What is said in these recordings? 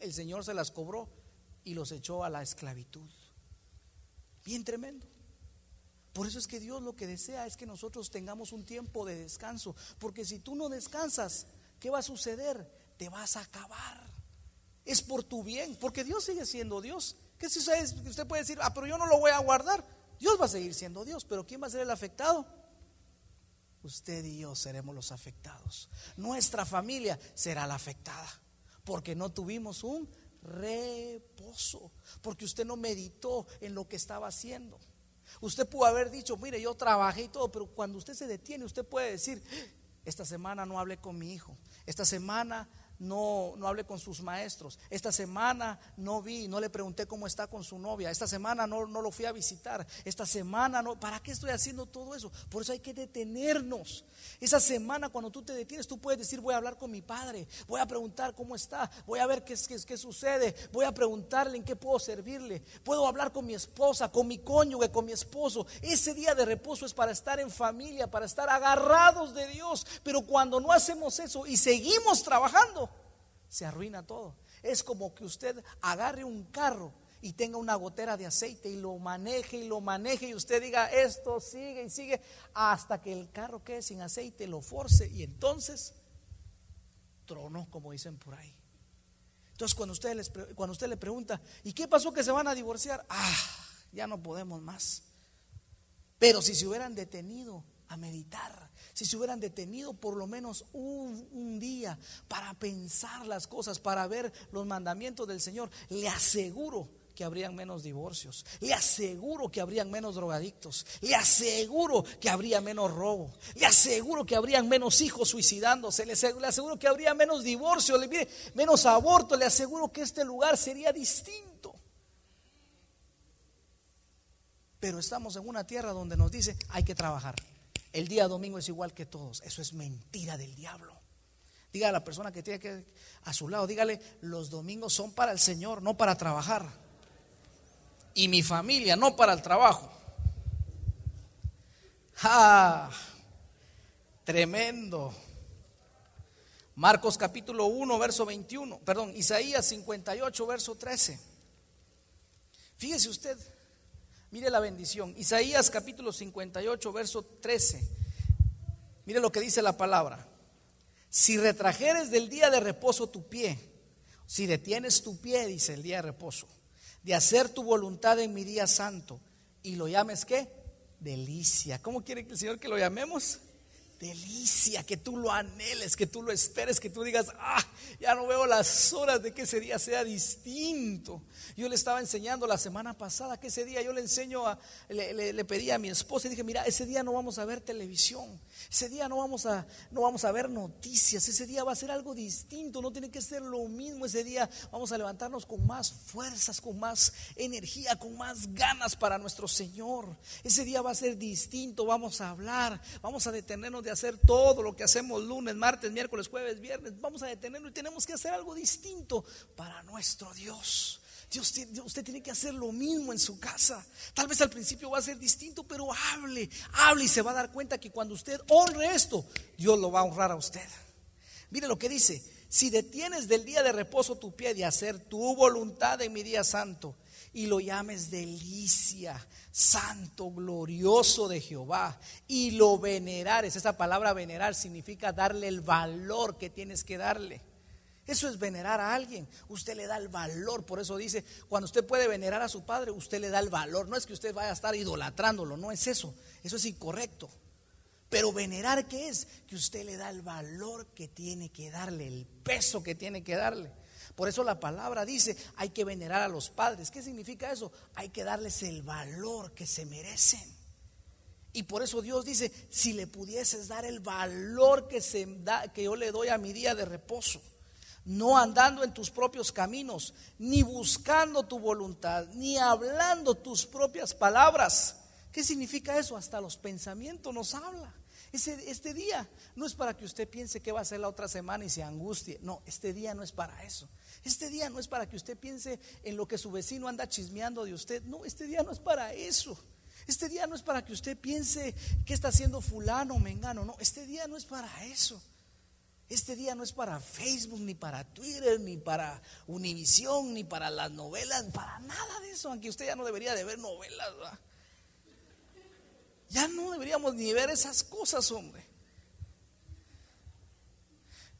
el Señor se las cobró y los echó a la esclavitud. Bien tremendo. Por eso es que Dios lo que desea es que nosotros tengamos un tiempo de descanso. Porque si tú no descansas, ¿qué va a suceder? Te vas a acabar. Es por tu bien, porque Dios sigue siendo Dios. ¿Qué si usted, usted puede decir, ah, pero yo no lo voy a guardar? Dios va a seguir siendo Dios, pero ¿quién va a ser el afectado? Usted y yo seremos los afectados. Nuestra familia será la afectada, porque no tuvimos un reposo, porque usted no meditó en lo que estaba haciendo. Usted pudo haber dicho, mire, yo trabajé y todo, pero cuando usted se detiene, usted puede decir, esta semana no hablé con mi hijo, esta semana no, no hablé con sus maestros. Esta semana no vi, no le pregunté cómo está con su novia. Esta semana no, no lo fui a visitar. Esta semana no. ¿Para qué estoy haciendo todo eso? Por eso hay que detenernos. Esa semana cuando tú te detienes, tú puedes decir, voy a hablar con mi padre, voy a preguntar cómo está, voy a ver qué, qué, qué sucede, voy a preguntarle en qué puedo servirle. Puedo hablar con mi esposa, con mi cónyuge, con mi esposo. Ese día de reposo es para estar en familia, para estar agarrados de Dios. Pero cuando no hacemos eso y seguimos trabajando, se arruina todo. Es como que usted agarre un carro y tenga una gotera de aceite y lo maneje y lo maneje y usted diga esto sigue y sigue hasta que el carro quede sin aceite, lo force y entonces trono, como dicen por ahí. Entonces cuando usted, les, cuando usted le pregunta, ¿y qué pasó que se van a divorciar? Ah, ya no podemos más. Pero si se hubieran detenido a meditar, si se hubieran detenido por lo menos un, día para pensar las cosas, para ver los mandamientos del Señor, le aseguro que habrían menos divorcios, le aseguro que habrían menos drogadictos, le aseguro que habría menos robo, le aseguro que habrían menos hijos suicidándose, le aseguro, que habría menos divorcio, le, menos aborto, le aseguro que este lugar sería distinto. Pero estamos en una tierra donde nos dice hay que trabajar el día domingo es igual que todos. Eso es mentira del diablo. Diga a la persona que tiene que a su lado, dígale, los domingos son para el Señor, no para trabajar. Y mi familia, no para el trabajo. ¡Ja! Tremendo. Marcos capítulo 1, verso 21. Perdón, Isaías 58, verso 13. Fíjese usted. Mire la bendición. Isaías capítulo 58, verso 13. Mire lo que dice la palabra. Si retrajeres del día de reposo tu pie, si detienes tu pie, dice el día de reposo, de hacer tu voluntad en mi día santo, y lo llames qué? Delicia. ¿Cómo quiere el Señor que lo llamemos? Delicia, que tú lo anheles, que tú lo esperes, que tú digas, ah, ya no veo las horas de que ese día sea distinto. Yo le estaba enseñando la semana pasada que ese día yo le enseño a, le, pedí a mi esposa y dije, mira, ese día no vamos a ver televisión, ese día no vamos a, no vamos a ver noticias, ese día va a ser algo distinto, no tiene que ser lo mismo, ese día vamos a levantarnos con más fuerzas, con más energía, con más ganas para nuestro Señor. Ese día va a ser distinto, vamos a hablar, vamos a detenernos hacer todo lo que hacemos lunes, martes, miércoles, jueves, viernes. Vamos a detenerlo y tenemos que hacer algo distinto para nuestro Dios. Dios, usted tiene que hacer lo mismo en su casa. Tal vez al principio va a ser distinto, pero hable, hable y se va a dar cuenta que cuando usted honre esto, Dios lo va a honrar a usted. Mire lo que dice, si detienes del día de reposo tu pie de hacer tu voluntad en mi día santo y lo llames delicia, santo, glorioso de Jehová, y lo venerares. Esa palabra venerar significa darle el valor que tienes que darle. Eso es venerar a alguien. Usted le da el valor. Por eso dice, cuando usted puede venerar a su padre, usted le da el valor. No es que usted vaya a estar idolatrándolo, no es eso. Eso es incorrecto. Pero venerar, ¿qué es? Que usted le da el valor que tiene que darle, el peso que tiene que darle. Por eso la palabra dice, hay que venerar a los padres. ¿Qué significa eso? Hay que darles el valor que se merecen. Y por eso Dios dice, si le pudieses dar el valor que, se da, que yo le doy a mi día de reposo, no andando en tus propios caminos, ni buscando tu voluntad, ni hablando tus propias palabras. ¿Qué significa eso? Hasta los pensamientos nos habla. Este día no es para que usted piense que va a ser la otra semana y se angustie. No, este día no es para eso. Este día no es para que usted piense en lo que su vecino anda chismeando de usted. No, este día no es para eso. Este día no es para que usted piense que está haciendo fulano o mengano. No, este día no es para eso. Este día no es para Facebook, ni para Twitter, ni para Univisión, ni para las novelas, para nada de eso, aunque usted ya no debería de ver novelas. Ya no deberíamos ni ver esas cosas, hombre.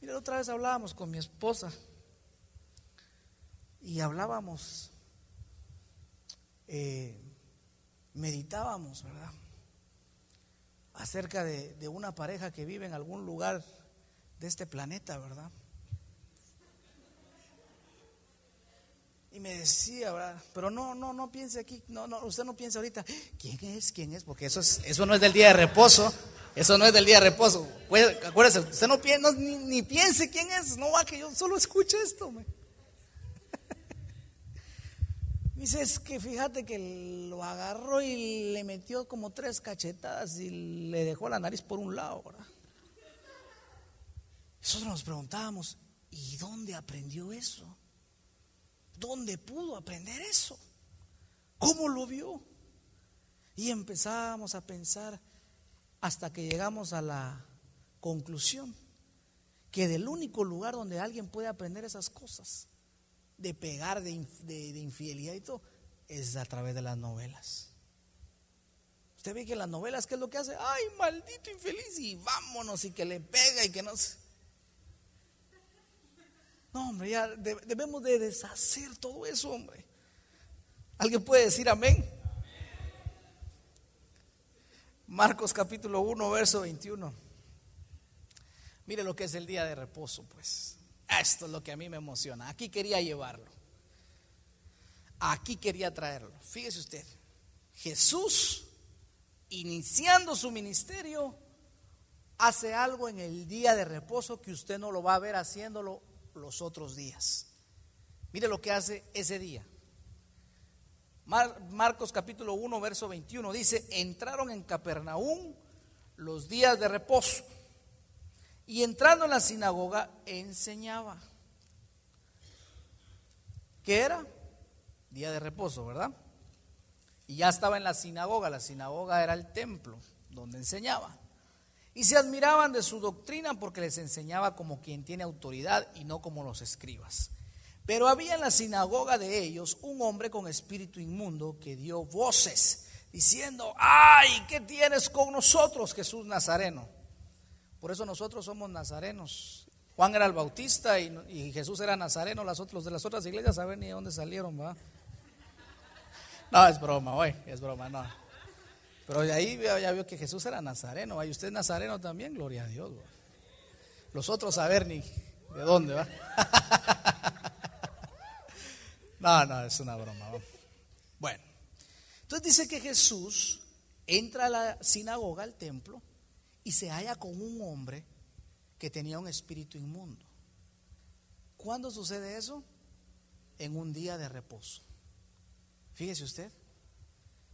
Mira, otra vez hablábamos con mi esposa y hablábamos, eh, meditábamos, ¿verdad? Acerca de, de una pareja que vive en algún lugar de este planeta, ¿verdad? Y me decía, ¿verdad? Pero no, no, no piense aquí, no, no, usted no piense ahorita, ¿quién es? ¿Quién es? Porque eso es, eso no es del día de reposo, eso no es del día de reposo. Acuérdese, usted no, piense, ni, piense quién es, no va que yo solo escuche esto. Me. Dice, es que fíjate que lo agarró y le metió como tres cachetadas y le dejó la nariz por un lado, ¿verdad? Nosotros nos preguntábamos, ¿y dónde aprendió eso? ¿Dónde pudo aprender eso? ¿Cómo lo vio? Y empezábamos a pensar hasta que llegamos a la conclusión que del único lugar donde alguien puede aprender esas cosas, de pegar, de, infidelidad y todo, es a través de las novelas. Usted ve que las novelas, ¿qué es lo que hace? Ay, maldito infeliz, y vámonos, y que le pega y que no no, hombre, ya debemos de deshacer todo eso, hombre. ¿Alguien puede decir amén? Marcos capítulo 1, verso 21. Mire lo que es el día de reposo, pues. Esto es lo que a mí me emociona. Aquí quería llevarlo. Aquí quería traerlo. Fíjese usted. Jesús, iniciando su ministerio, hace algo en el día de reposo que usted no lo va a ver haciéndolo los otros días. Mire lo que hace ese día. Marcos capítulo 1, verso 21 dice, entraron en Capernaum los días de reposo y entrando en la sinagoga enseñaba. ¿Qué era? Día de reposo, ¿verdad? Y ya estaba en la sinagoga, la sinagoga era el templo donde enseñaba. Y se admiraban de su doctrina porque les enseñaba como quien tiene autoridad y no como los escribas. Pero había en la sinagoga de ellos un hombre con espíritu inmundo que dio voces diciendo, ay, ¿qué tienes con nosotros, Jesús Nazareno? Por eso nosotros somos nazarenos. Juan era el bautista y, Jesús era nazareno, las de las otras iglesias saben ni de dónde salieron, ¿va? No, es broma, güey, es broma, no. Pero ahí ya vio que Jesús era nazareno. ¿Y usted es nazareno también? Gloria a Dios. Los otros a ver ni de dónde va. No, no, es una broma. Bueno, entonces dice que Jesús entra a la sinagoga, al templo, y se halla con un hombre que tenía un espíritu inmundo. ¿Cuándo sucede eso? En un día de reposo. Fíjese usted.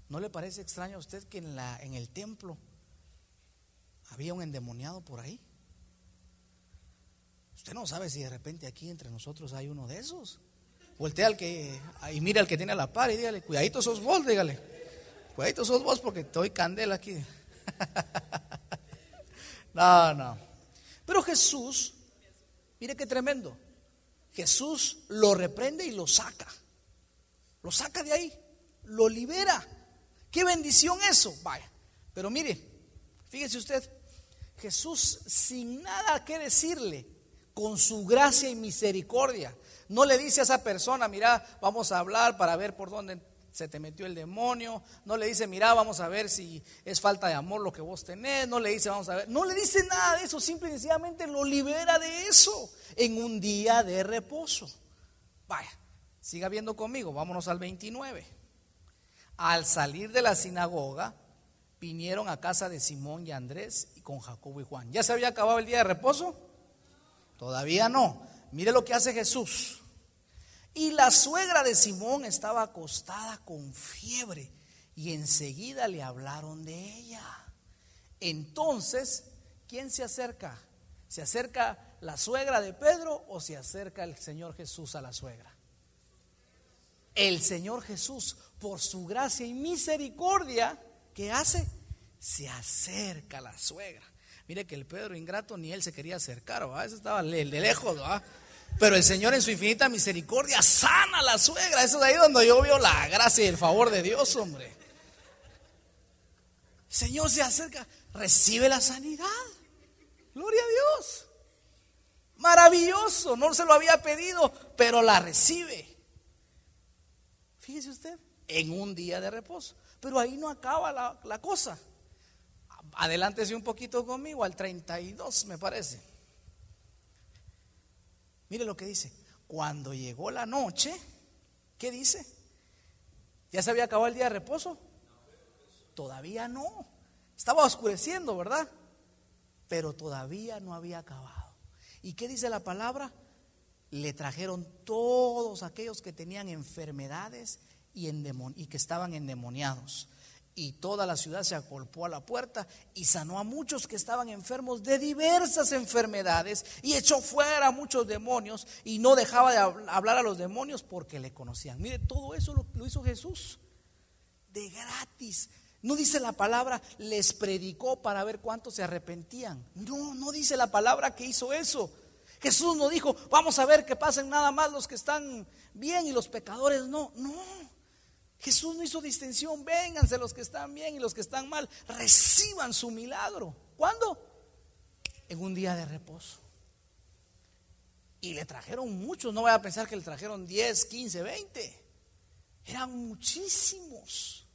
¿No le parece extraño a usted que en, la, en el templo había un endemoniado por ahí? Usted no sabe si de repente aquí entre nosotros hay uno de esos. Voltea al que, y mira al que tiene a la par y dígale, cuidadito sos vos, dígale. Cuidadito sos vos porque estoy candela aquí. no, no. Pero Jesús, mire qué tremendo. Jesús lo reprende y lo saca. Lo saca de ahí, lo libera. Qué bendición eso. Vaya. Pero mire, fíjese usted, Jesús sin nada que decirle, con su gracia y misericordia, no le dice a esa persona, mira, vamos a hablar para ver por dónde se te metió el demonio. No le dice, mira, vamos a ver si es falta de amor lo que vos tenés. No le dice, vamos a ver. No le dice nada de eso, simple y sencillamente lo libera de eso en un día de reposo. Vaya, siga viendo conmigo, vámonos al 29 al salir de la sinagoga, vinieron a casa de Simón y Andrés y con Jacobo y Juan. ¿Ya se había acabado el día de reposo? Todavía no. Mire lo que hace Jesús. Y la suegra de Simón estaba acostada con fiebre y enseguida le hablaron de ella. Entonces, ¿quién se acerca? ¿Se acerca la suegra de Pedro o se acerca el Señor Jesús a la suegra? El Señor Jesús por su gracia y misericordia, ¿qué hace? Se acerca a la suegra. Mire que el Pedro ingrato ni él se quería acercar. Eso estaba de lejos. Pero el Señor en su infinita misericordia sana a la suegra. Eso es ahí donde yo veo la gracia y el favor de Dios, hombre. Señor se acerca, recibe la sanidad. Gloria a Dios. Maravilloso, no se lo había pedido, pero la recibe. Fíjese usted, en un día de reposo. Pero ahí no acaba la, la cosa. Adelántese un poquito conmigo al 32, me parece. Mire lo que dice. Cuando llegó la noche, ¿qué dice? ¿Ya se había acabado el día de reposo? Todavía no. Estaba oscureciendo, ¿verdad? Pero todavía no había acabado. ¿Y qué dice la palabra? Le trajeron todos aquellos que tenían enfermedades y, y que estaban endemoniados y toda la ciudad se acolpó a la puerta y sanó a muchos que estaban enfermos de diversas enfermedades y echó fuera a muchos demonios y no dejaba de hablar a los demonios porque le conocían. Mire, todo eso lo, hizo Jesús de gratis. No dice la palabra, les predicó para ver cuántos se arrepentían. No, no dice la palabra que hizo eso. Jesús no dijo, vamos a ver que pasen nada más los que están bien y los pecadores no. No. Jesús no hizo distinción, vénganse los que están bien y los que están mal, reciban su milagro. ¿Cuándo? En un día de reposo. Y le trajeron muchos, no voy a pensar que le trajeron 10, 15, 20. Eran muchísimos.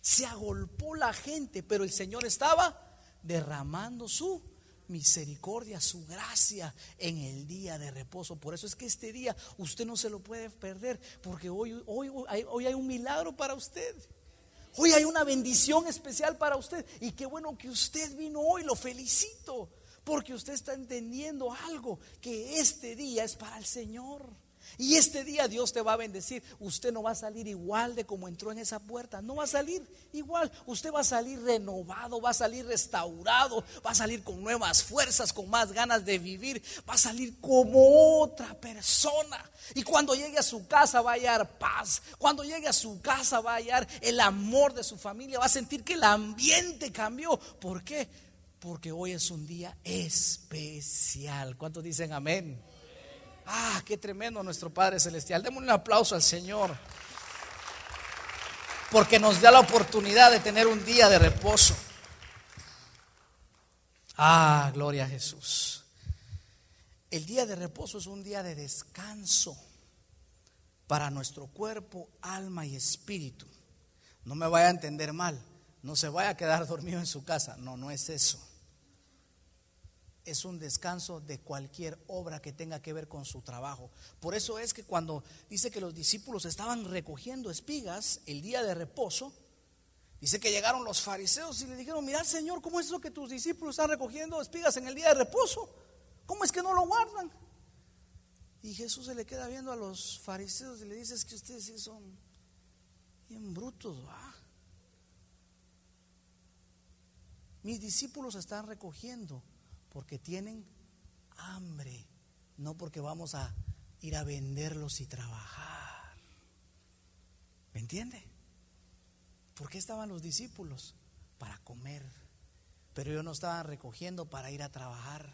Se agolpó la gente, pero el Señor estaba derramando su misericordia, su gracia en el día de reposo. Por eso es que este día usted no se lo puede perder, porque hoy, hoy, hoy hay un milagro para usted. Hoy hay una bendición especial para usted. Y qué bueno que usted vino hoy, lo felicito, porque usted está entendiendo algo, que este día es para el Señor. Y este día Dios te va a bendecir. Usted no va a salir igual de como entró en esa puerta. No va a salir igual. Usted va a salir renovado, va a salir restaurado, va a salir con nuevas fuerzas, con más ganas de vivir. Va a salir como otra persona. Y cuando llegue a su casa va a hallar paz. Cuando llegue a su casa va a hallar el amor de su familia. Va a sentir que el ambiente cambió. ¿Por qué? Porque hoy es un día especial. ¿Cuántos dicen amén? Ah, qué tremendo nuestro Padre Celestial. Démosle un aplauso al Señor. Porque nos da la oportunidad de tener un día de reposo. Ah, gloria a Jesús. El día de reposo es un día de descanso para nuestro cuerpo, alma y espíritu. No me vaya a entender mal. No se vaya a quedar dormido en su casa. No, no es eso es un descanso de cualquier obra que tenga que ver con su trabajo. Por eso es que cuando dice que los discípulos estaban recogiendo espigas el día de reposo, dice que llegaron los fariseos y le dijeron, mira Señor, ¿cómo es eso que tus discípulos están recogiendo espigas en el día de reposo? ¿Cómo es que no lo guardan? Y Jesús se le queda viendo a los fariseos y le dice, es que ustedes sí son bien brutos, Mis discípulos están recogiendo porque tienen hambre, no porque vamos a ir a venderlos y trabajar. ¿Me entiende? ¿Por qué estaban los discípulos? Para comer. Pero ellos no estaban recogiendo para ir a trabajar,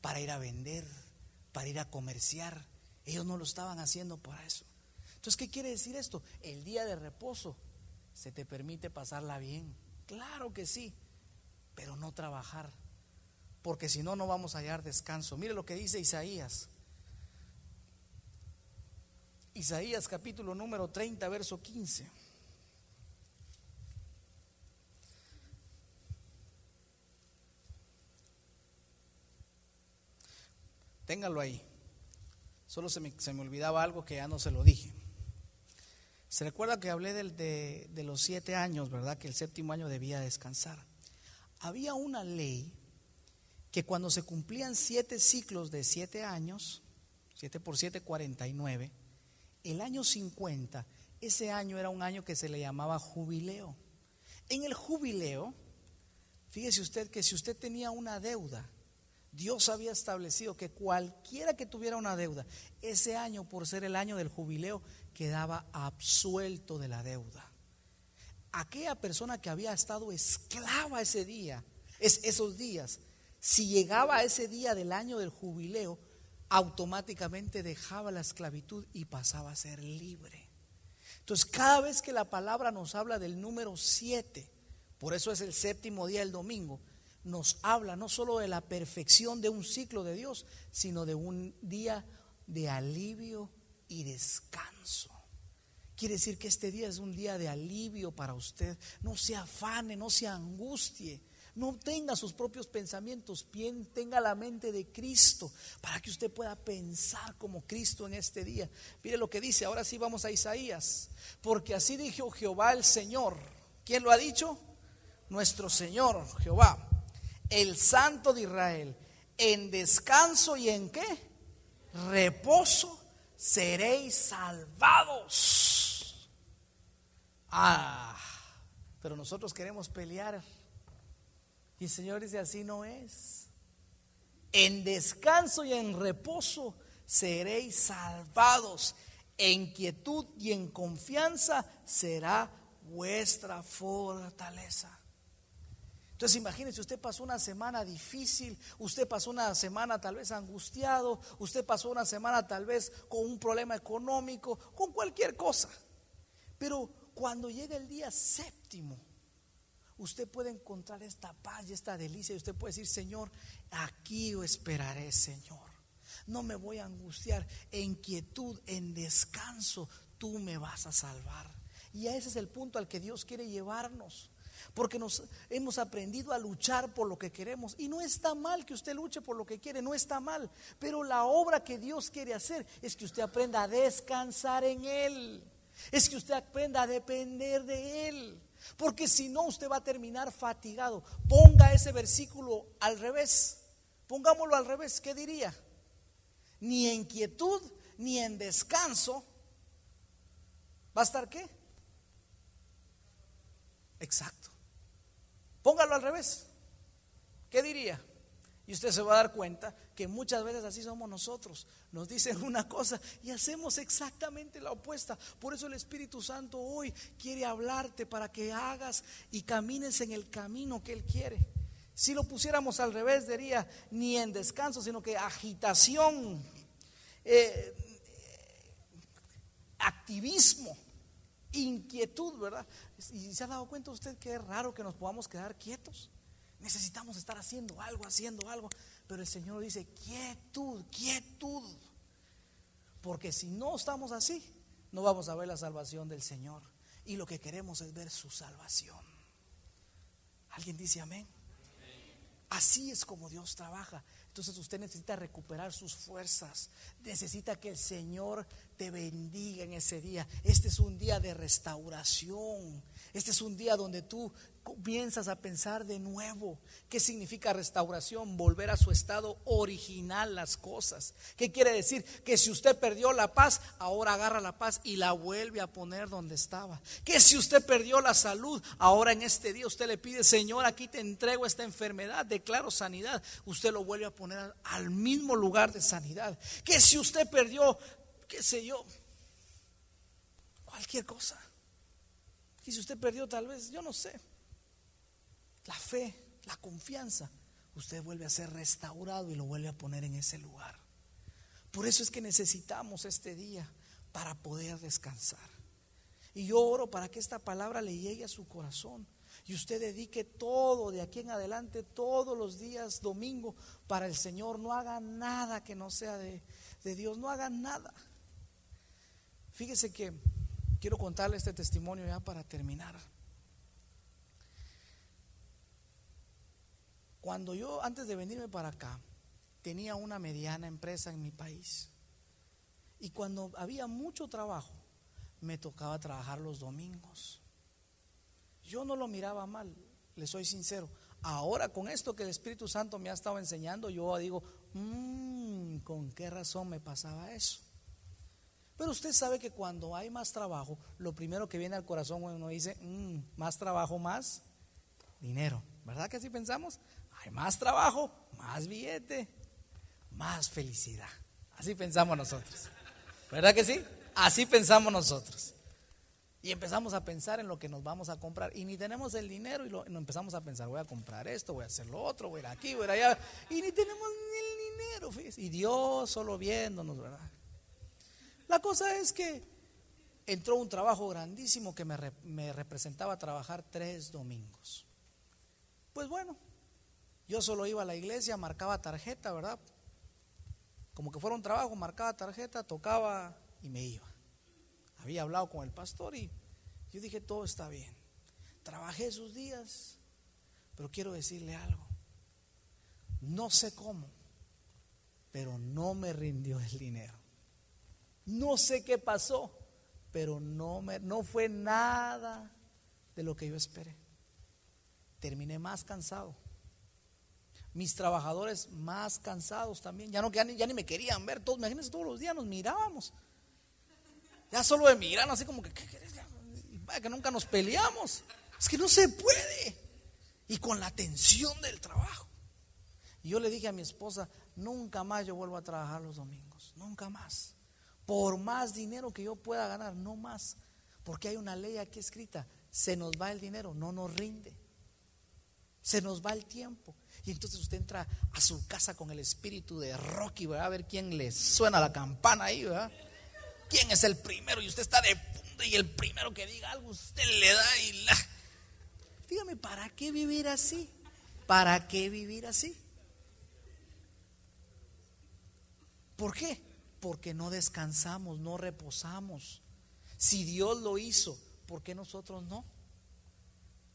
para ir a vender, para ir a comerciar. Ellos no lo estaban haciendo para eso. Entonces, ¿qué quiere decir esto? El día de reposo se te permite pasarla bien. Claro que sí, pero no trabajar porque si no, no vamos a hallar descanso. Mire lo que dice Isaías. Isaías capítulo número 30, verso 15. Téngalo ahí. Solo se me, se me, olvidaba algo que ya no se lo dije. Se recuerda que hablé de, de los siete años, ¿verdad? Que el séptimo año debía descansar. Había una ley que cuando se cumplían siete ciclos de siete años, siete por siete, cuarenta y nueve, el año 50, ese año era un año que se le llamaba jubileo. En el jubileo, fíjese usted que si usted tenía una deuda, Dios había establecido que cualquiera que tuviera una deuda, ese año, por ser el año del jubileo, quedaba absuelto de la deuda. Aquella persona que había estado esclava ese día, es, esos días, si llegaba ese día del año del jubileo, automáticamente dejaba la esclavitud y pasaba a ser libre. Entonces, cada vez que la palabra nos habla del número 7, por eso es el séptimo día del domingo, nos habla no solo de la perfección de un ciclo de Dios, sino de un día de alivio y descanso. Quiere decir que este día es un día de alivio para usted. No se afane, no se angustie. No tenga sus propios pensamientos, tenga la mente de Cristo para que usted pueda pensar como Cristo en este día. Mire lo que dice, ahora sí vamos a Isaías. Porque así dijo Jehová el Señor. ¿Quién lo ha dicho? Nuestro Señor Jehová, el Santo de Israel. En descanso y en qué? Reposo seréis salvados. Ah, pero nosotros queremos pelear y el Señor dice, así no es. En descanso y en reposo seréis salvados. En quietud y en confianza será vuestra fortaleza. Entonces imagínese, usted pasó una semana difícil, usted pasó una semana tal vez angustiado, usted pasó una semana tal vez con un problema económico, con cualquier cosa. Pero cuando llega el día séptimo, usted puede encontrar esta paz y esta delicia y usted puede decir, Señor, aquí yo esperaré, Señor. No me voy a angustiar, en quietud, en descanso, tú me vas a salvar. Y ese es el punto al que Dios quiere llevarnos. Porque nos hemos aprendido a luchar por lo que queremos. Y no está mal que usted luche por lo que quiere, no está mal. Pero la obra que Dios quiere hacer es que usted aprenda a descansar en Él. Es que usted aprenda a depender de Él. Porque si no, usted va a terminar fatigado. Ponga ese versículo al revés. Pongámoslo al revés. ¿Qué diría? Ni en quietud, ni en descanso. ¿Va a estar qué? Exacto. Póngalo al revés. ¿Qué diría? Y usted se va a dar cuenta que muchas veces así somos nosotros. Nos dicen una cosa y hacemos exactamente la opuesta. Por eso el Espíritu Santo hoy quiere hablarte para que hagas y camines en el camino que Él quiere. Si lo pusiéramos al revés, diría ni en descanso, sino que agitación, eh, activismo, inquietud, ¿verdad? Y se ha dado cuenta usted que es raro que nos podamos quedar quietos. Necesitamos estar haciendo algo, haciendo algo. Pero el Señor dice, quietud, quietud. Porque si no estamos así, no vamos a ver la salvación del Señor. Y lo que queremos es ver su salvación. ¿Alguien dice amén? Así es como Dios trabaja. Entonces usted necesita recuperar sus fuerzas. Necesita que el Señor te bendiga en ese día. Este es un día de restauración. Este es un día donde tú comienzas a pensar de nuevo qué significa restauración, volver a su estado original las cosas. ¿Qué quiere decir? Que si usted perdió la paz, ahora agarra la paz y la vuelve a poner donde estaba. Que si usted perdió la salud, ahora en este día usted le pide, Señor, aquí te entrego esta enfermedad, declaro sanidad. Usted lo vuelve a poner al mismo lugar de sanidad. Que si usted perdió, qué sé yo, cualquier cosa. Y si usted perdió tal vez, yo no sé, la fe, la confianza, usted vuelve a ser restaurado y lo vuelve a poner en ese lugar. Por eso es que necesitamos este día para poder descansar. Y yo oro para que esta palabra le llegue a su corazón y usted dedique todo de aquí en adelante, todos los días, domingo, para el Señor. No haga nada que no sea de, de Dios, no haga nada. Fíjese que quiero contarle este testimonio ya para terminar. Cuando yo, antes de venirme para acá, tenía una mediana empresa en mi país. Y cuando había mucho trabajo, me tocaba trabajar los domingos. Yo no lo miraba mal, le soy sincero. Ahora con esto que el Espíritu Santo me ha estado enseñando, yo digo, mmm, ¿con qué razón me pasaba eso? Pero usted sabe que cuando hay más trabajo, lo primero que viene al corazón uno dice, mmm, más trabajo, más dinero. ¿Verdad que así pensamos? Hay más trabajo, más billete, más felicidad. Así pensamos nosotros. ¿Verdad que sí? Así pensamos nosotros. Y empezamos a pensar en lo que nos vamos a comprar. Y ni tenemos el dinero y lo, empezamos a pensar, voy a comprar esto, voy a hacer lo otro, voy a ir aquí, voy a ir allá. Y ni tenemos ni el dinero. Y Dios solo viéndonos, ¿verdad? La cosa es que entró un trabajo grandísimo que me, representaba trabajar tres domingos. Pues bueno, yo solo iba a la iglesia, marcaba tarjeta, ¿verdad? Como que fuera un trabajo, marcaba tarjeta, tocaba y me iba. Había hablado con el pastor y yo dije, todo está bien. Trabajé esos días, pero quiero decirle algo. No sé cómo, pero no me rindió el dinero. No sé qué pasó, pero no, me, no fue nada de lo que yo esperé. Terminé más cansado. Mis trabajadores más cansados también. Ya, no, ya, ni, ya ni me querían ver. Todos, imagínense, todos los días nos mirábamos. Ya solo de mirar, así como que, ¿qué Vaya que nunca nos peleamos. Es que no se puede. Y con la tensión del trabajo. Y yo le dije a mi esposa, nunca más yo vuelvo a trabajar los domingos. Nunca más. Por más dinero que yo pueda ganar, no más. Porque hay una ley aquí escrita. Se nos va el dinero, no nos rinde. Se nos va el tiempo. Y entonces usted entra a su casa con el espíritu de Rocky, ¿verdad? A ver quién le suena la campana ahí, ¿verdad? ¿Quién es el primero? Y usted está de punto y el primero que diga algo, usted le da y la... Dígame, ¿para qué vivir así? ¿Para qué vivir así? ¿Por qué? Porque no descansamos, no reposamos. Si Dios lo hizo, ¿por qué nosotros no?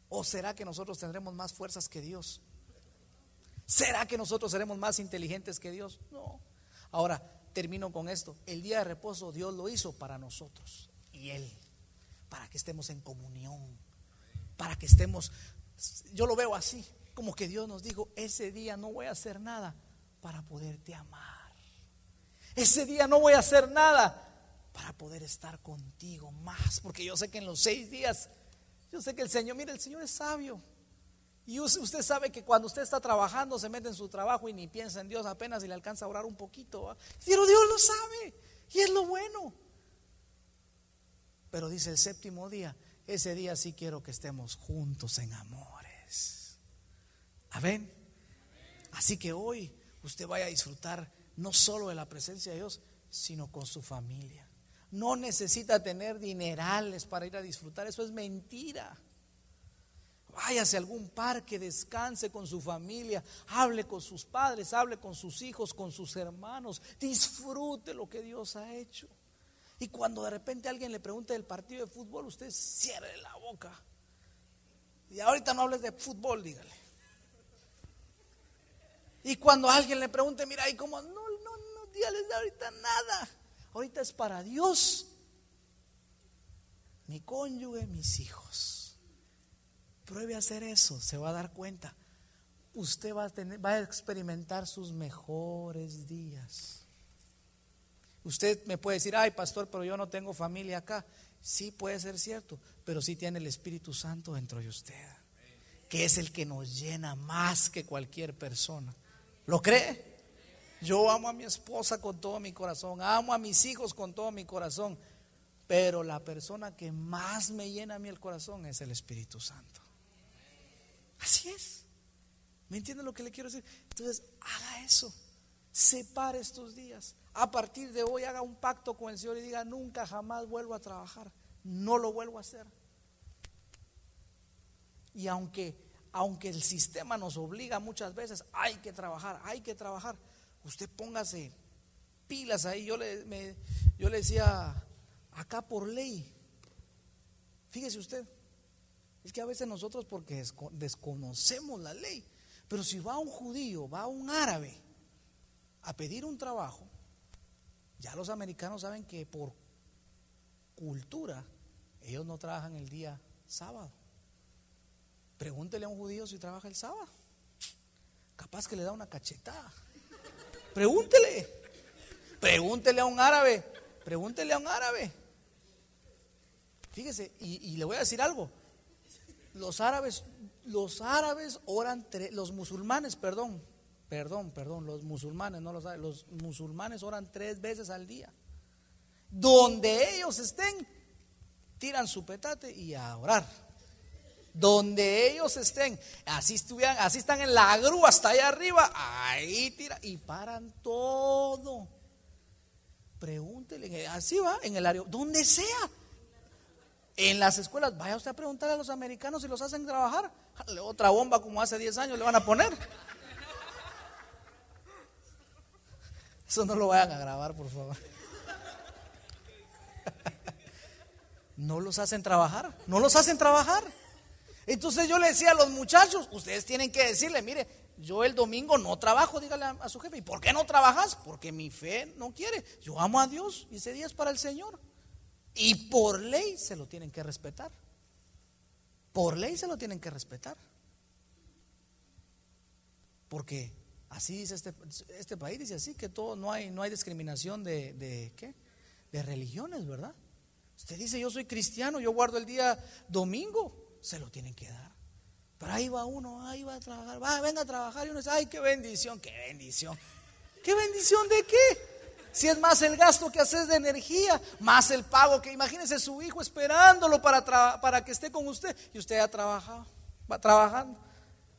¿O será que nosotros tendremos más fuerzas que Dios? ¿Será que nosotros seremos más inteligentes que Dios? No. Ahora, termino con esto. El día de reposo Dios lo hizo para nosotros y Él, para que estemos en comunión, para que estemos, yo lo veo así, como que Dios nos dijo, ese día no voy a hacer nada para poderte amar. Ese día no voy a hacer nada para poder estar contigo más, porque yo sé que en los seis días, yo sé que el Señor, mire, el Señor es sabio. Y usted sabe que cuando usted está trabajando se mete en su trabajo y ni piensa en Dios apenas y le alcanza a orar un poquito. Pero Dios lo sabe y es lo bueno. Pero dice el séptimo día, ese día sí quiero que estemos juntos en amores. Amén. Así que hoy usted vaya a disfrutar no solo de la presencia de Dios, sino con su familia. No necesita tener dinerales para ir a disfrutar, eso es mentira. Váyase a algún parque, descanse con su familia, hable con sus padres, hable con sus hijos, con sus hermanos, disfrute lo que Dios ha hecho. Y cuando de repente alguien le pregunte del partido de fútbol, usted cierre la boca. Y ahorita no hables de fútbol, dígale. Y cuando alguien le pregunte, mira, y como, no, dígales de ahorita nada. Ahorita es para Dios, mi cónyuge, mis hijos. Pruebe a hacer eso, se va a dar cuenta. Usted va a, tener, va a experimentar sus mejores días. Usted me puede decir, ay pastor, pero yo no tengo familia acá. Sí puede ser cierto, pero sí tiene el Espíritu Santo dentro de usted, que es el que nos llena más que cualquier persona. ¿Lo cree? Yo amo a mi esposa con todo mi corazón, amo a mis hijos con todo mi corazón, pero la persona que más me llena a mí el corazón es el Espíritu Santo. Así es. ¿Me entiende lo que le quiero decir? Entonces, haga eso. Separe estos días. A partir de hoy haga un pacto con el Señor y diga, nunca jamás vuelvo a trabajar. No lo vuelvo a hacer. Y aunque, aunque el sistema nos obliga muchas veces, hay que trabajar, hay que trabajar. Usted póngase pilas ahí. Yo le, yo le decía, acá por ley, fíjese usted, es que a veces nosotros porque desconocemos la ley, pero si va un judío, va un árabe a pedir un trabajo, ya los americanos saben que por cultura ellos no trabajan el día sábado. Pregúntele a un judío si trabaja el sábado. Capaz que le da una cachetada. Pregúntele. Pregúntele a un árabe. Pregúntele a un árabe. Fíjese, y, le voy a decir algo los árabes, los árabes oran, los musulmanes, perdón, perdón, perdón, los musulmanes, no los los musulmanes oran tres veces al día. Donde ellos estén, tiran su petate y a orar. Donde ellos estén, así estuvieran, así están en la grúa hasta allá arriba, ahí tira y paran todo. Pregúntele, así va, en el área, donde sea. En las escuelas, vaya usted a preguntar a los americanos si los hacen trabajar. Otra bomba como hace 10 años le van a poner. Eso no lo vayan a grabar, por favor. No los hacen trabajar, no los hacen trabajar. Entonces yo le decía a los muchachos, ustedes tienen que decirle, mire, yo el domingo no trabajo, dígale a, su jefe, ¿y por qué no trabajas? Porque mi fe no quiere. Yo amo a Dios y ese día es para el Señor. Y por ley se lo tienen que respetar. Por ley se lo tienen que respetar. Porque así dice este, este país, dice así, que todo, no hay, no hay discriminación de, de, ¿qué? de religiones, ¿verdad? Usted dice, yo soy cristiano, yo guardo el día domingo, se lo tienen que dar. Pero ahí va uno, ahí va a trabajar, va, venga a trabajar y uno dice, ay, qué bendición, qué bendición. ¿Qué bendición de qué? Si es más el gasto que haces de energía, más el pago que imagínese su hijo esperándolo para, para que esté con usted y usted ha trabajado, va trabajando,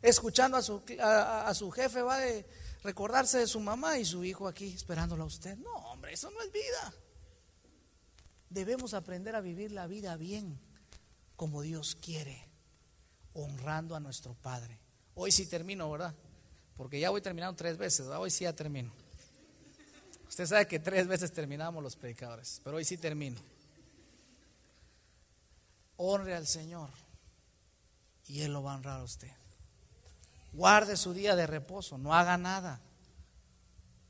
escuchando a su, a, su jefe, va de recordarse de su mamá y su hijo aquí esperándolo a usted. No, hombre, eso no es vida. Debemos aprender a vivir la vida bien, como Dios quiere, honrando a nuestro Padre. Hoy sí termino, ¿verdad? Porque ya voy terminando tres veces, hoy sí ya termino. Usted sabe que tres veces terminamos los predicadores, pero hoy sí termino. Honre al Señor y Él lo va a honrar a usted. Guarde su día de reposo, no haga nada.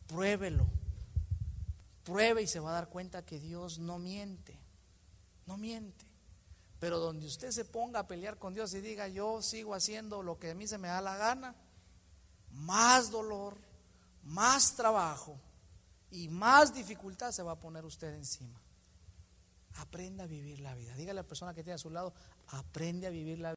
Pruébelo. Pruebe y se va a dar cuenta que Dios no miente. No miente. Pero donde usted se ponga a pelear con Dios y diga, yo sigo haciendo lo que a mí se me da la gana, más dolor, más trabajo y más dificultad se va a poner usted encima. Aprenda a vivir la vida. Dígale a la persona que tiene a su lado, aprende a vivir la vida.